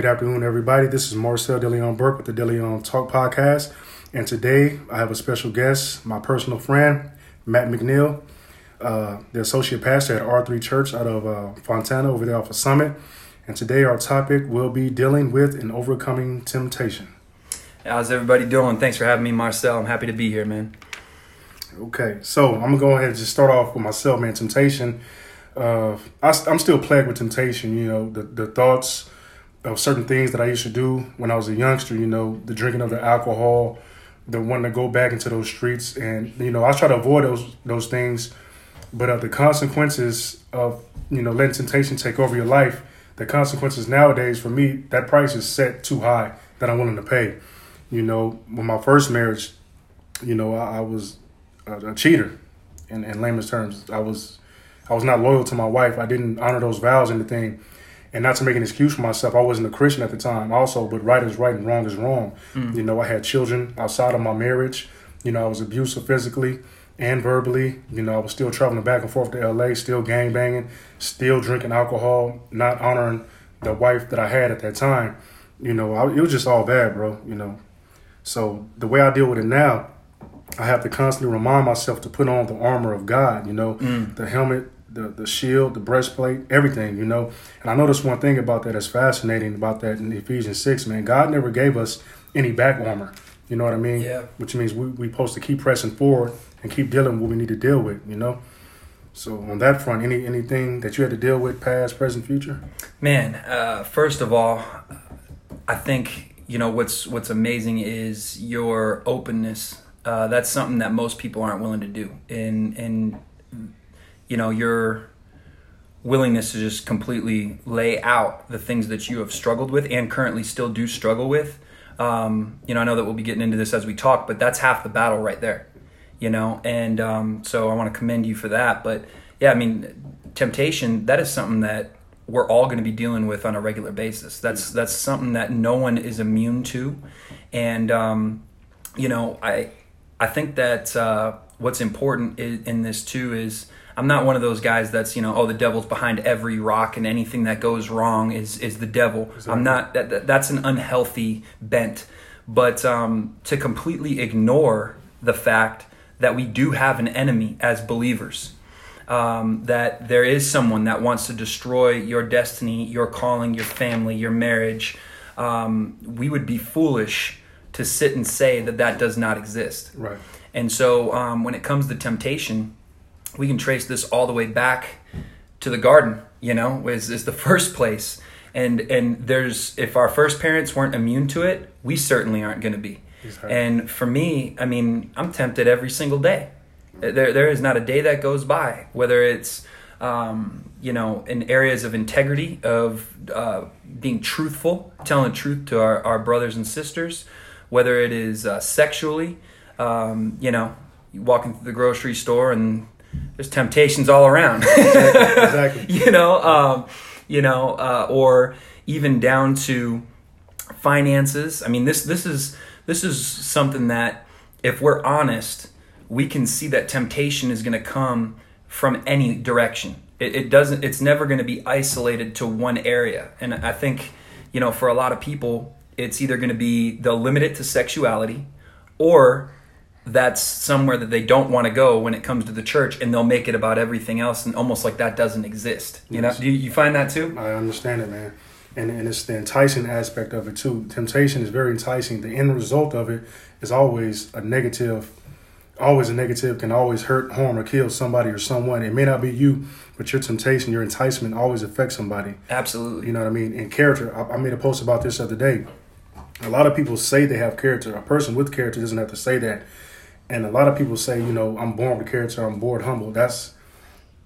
Good afternoon, everybody. This is Marcel DeLeon Burke with the DeLeon Talk Podcast. And today I have a special guest, my personal friend, Matt McNeil, uh, the associate pastor at R3 Church out of uh, Fontana over there off of Summit. And today our topic will be dealing with and overcoming temptation. How's everybody doing? Thanks for having me, Marcel. I'm happy to be here, man. Okay, so I'm gonna go ahead and just start off with myself, man. Temptation. Uh, I, am still plagued with temptation. You know, the the thoughts of certain things that I used to do when I was a youngster, you know, the drinking of the alcohol, the wanting to go back into those streets, and you know, I try to avoid those those things, but uh, the consequences of you know letting temptation take over your life, the consequences nowadays for me, that price is set too high that I'm willing to pay. You know, with my first marriage, you know, I, I was a, a cheater, in, in layman's terms. I was I was not loyal to my wife. I didn't honor those vows anything. And not to make an excuse for myself, I wasn't a Christian at the time. Also, but right is right and wrong is wrong. Mm. You know, I had children outside of my marriage. You know, I was abusive physically and verbally. You know, I was still traveling back and forth to LA, still gang banging, still drinking alcohol, not honoring the wife that I had at that time. You know, I, it was just all bad, bro. You know, so the way I deal with it now, I have to constantly remind myself to put on the armor of God. You know, mm. the helmet the the shield, the breastplate, everything, you know. And I noticed one thing about that that's fascinating about that in Ephesians six, man. God never gave us any back armor. You know what I mean? Yeah. Which means we we supposed to keep pressing forward and keep dealing with what we need to deal with, you know. So on that front, any anything that you had to deal with, past, present, future? Man, uh, first of all, I think you know what's what's amazing is your openness. Uh, that's something that most people aren't willing to do, and and you know your willingness to just completely lay out the things that you have struggled with and currently still do struggle with. Um, you know, I know that we'll be getting into this as we talk, but that's half the battle right there. You know, and um, so I want to commend you for that. But yeah, I mean, temptation that is something that we're all going to be dealing with on a regular basis. That's that's something that no one is immune to, and um, you know, I I think that uh, what's important in, in this too is I'm not one of those guys that's you know oh the devil's behind every rock and anything that goes wrong is is the devil. Exactly. I'm not that, that's an unhealthy bent. But um, to completely ignore the fact that we do have an enemy as believers, um, that there is someone that wants to destroy your destiny, your calling, your family, your marriage, um, we would be foolish to sit and say that that does not exist. Right. And so um, when it comes to temptation, we can trace this all the way back to the garden you know is, is the first place. And and there's if our first parents weren't immune to it we certainly aren't going to be and for me i mean i'm tempted every single day. There there is not a day that goes by whether it's um, you know in areas of integrity of uh, being truthful telling the truth to our, our brothers and sisters whether it is uh, sexually um, you know walking through the grocery store and there's temptations all around. exactly. you know, um, you know, uh, or even down to finances. I mean, this this is this is something that, if we're honest, we can see that temptation is going to come from any direction. It, it doesn't. It's never going to be isolated to one area. And I think, you know, for a lot of people, it's either going to be they'll limit it to sexuality, or that's somewhere that they don't want to go when it comes to the church and they'll make it about everything else and almost like that doesn't exist. You yes. know do you, you, find that too? I understand it man. And, and it's the enticing aspect of it too. Temptation is very enticing. The end result of it is always a negative always a negative can always hurt harm or kill somebody or someone. It may not be you but your temptation your enticement always affects somebody. Absolutely. You know what i mean? In character. I, I made a post about this the other day. A lot of people say they have character. A person with character doesn't have to say that and a lot of people say, you know, I'm born with character, I'm born humble. That's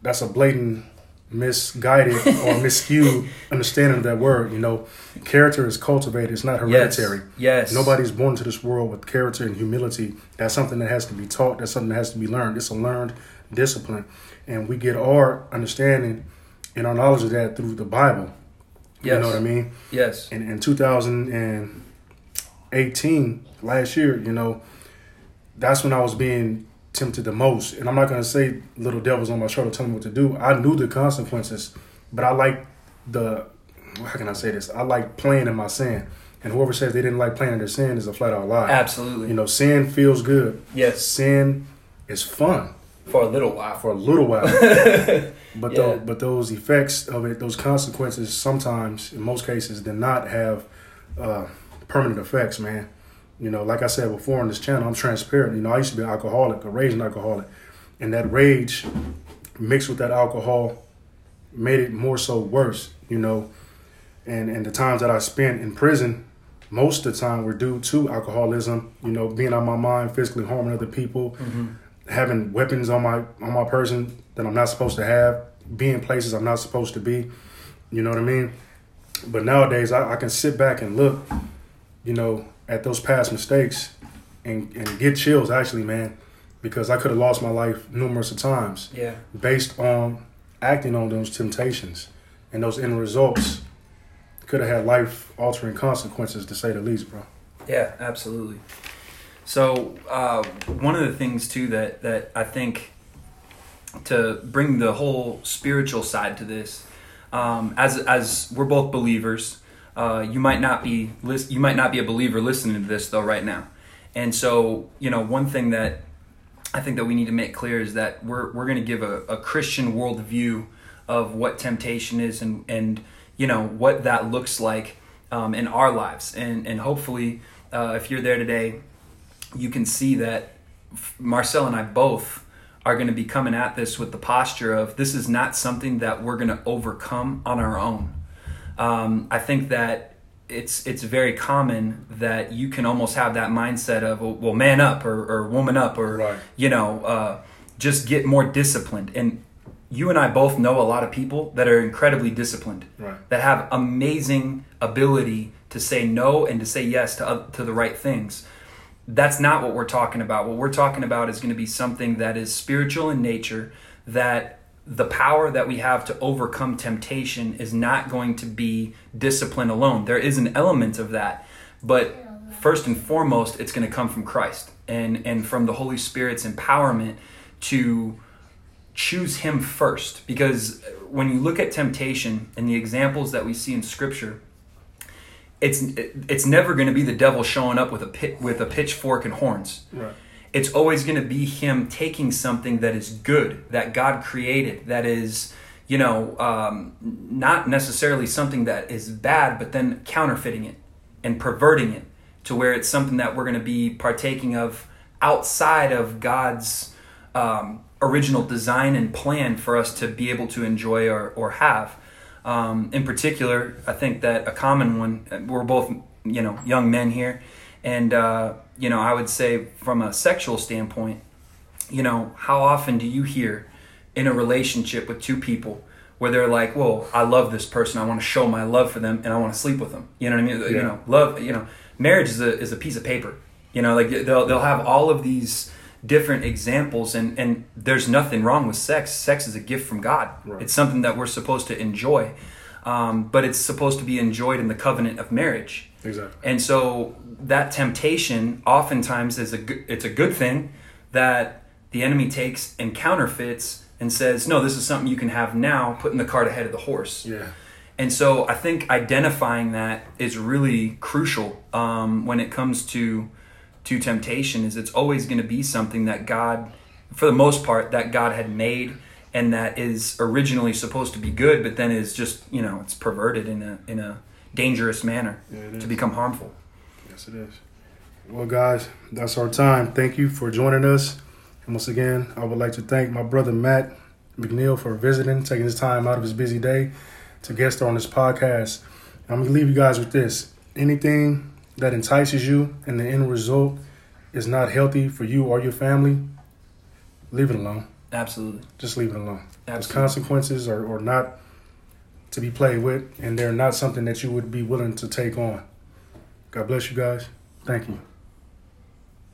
that's a blatant misguided or miscued understanding of that word. You know, character is cultivated; it's not hereditary. Yes. yes. Nobody's born into this world with character and humility. That's something that has to be taught. That's something that has to be learned. It's a learned discipline, and we get our understanding and our knowledge of that through the Bible. Yes. You know what I mean? Yes. In, in 2018, last year, you know, that's when I was being tempted the most. And I'm not gonna say little devils on my shoulder telling me what to do. I knew the consequences, but I like the how can I say this? I like playing in my sin. And whoever says they didn't like playing in their sin is a flat out lie. Absolutely. You know, sin feels good. Yes. Sin is fun For a little while. for a little while. but Yeah. but those effects of it, those consequences, sometimes in most cases, did not have uh, permanent effects, man. You know, like I said before on this channel, I'm transparent. You know, I used to be an alcoholic, a raging alcoholic, and that rage mixed with that alcohol made it more so worse. You know, and and the times that I spent in prison, most of the time were due to alcoholism. You know, being on my mind, physically harming other people mm-hmm. having weapons on my on my person that I'm not supposed to have, being places I'm not supposed to be. You know what I mean? But nowadays, I, I can sit back and look, you know, at those past mistakes, and and get chills actually, man, because I could have lost my life numerous of times Yeah. based on acting on those temptations, and those end results could have had life altering consequences to say the least, bro. Yeah, absolutely. So uh, one of the things too that that I think to bring the whole spiritual side to this, um, as as we're both believers, uh, you might not be you might not be a believer listening to this though right now, and so you know one thing that I think that we need to make clear is that we're we're going to give a, a Christian worldview of what temptation is and and you know what that looks like um, in our lives, and and hopefully uh, if you're there today, you can see that Marcel and I both are going to be coming at this with the posture of this is not something that we're going to overcome on our own. Um, I think that it's it's very common that you can almost have that mindset of well, well man up or, or woman up or Right. you know uh, just get more disciplined and you and I both know a lot of people that are incredibly disciplined Right. that have amazing ability to say no and to say yes to oth- to the right things that's not what we're talking about. What we're talking about is going to be something that is spiritual in nature, that the power that we have to overcome temptation is not going to be discipline alone. There is an element of that, but first and foremost, it's going to come from Christ and, and from the Holy Spirit's empowerment to choose Him first. Because when you look at temptation and the examples that we see in Scripture, it's it's never going to be the devil showing up with a pit, with a pitchfork and horns. Right. It's always going to be him taking something that is good that God created, that is, you know, um, not necessarily something that is bad, but then counterfeiting it and perverting it to where it's something that we're going to be partaking of outside of God's um, original design and plan for us to be able to enjoy or, or have. Um, in particular, I think that a common one, we're both, you know, young men here. And, uh, you know, I would say from a sexual standpoint, you know, how often do you hear in a relationship with two people where they're like, well, I love this person. I want to show my love for them and I want to sleep with them. You know what I mean? You know, love, you know, marriage is a, is a piece of paper. You know, like they'll, they'll have all of these different examples and, and there's nothing wrong with sex. Sex is a gift from God. Right. It's something that we're supposed to enjoy. Um, but it's supposed to be enjoyed in the covenant of marriage. Exactly. And so that temptation oftentimes is a good, it's a good thing that the enemy takes and counterfeits and says, "No, this is something you can have now, putting the cart ahead of the horse." Yeah. And so I think identifying that is really crucial um, when it comes to to temptation. Is it's always going to be something that God, for the most part, that God had made and that is originally supposed to be good, but then is just you know it's perverted in a in a dangerous manner Yeah, to become harmful. Yes, it is. Well, guys, that's our time. Thank you for joining us. And once again, I would like to thank my brother Matt McNeil for visiting, taking his time out of his busy day to guest on this podcast. I'm to leave you guys with this. Anything that entices you and the end result is not healthy for you or your family, leave it alone. Absolutely. Just leave it alone. Those consequences are, are not to be played with, and they're not something that you would be willing to take on. God bless you guys. Thank you.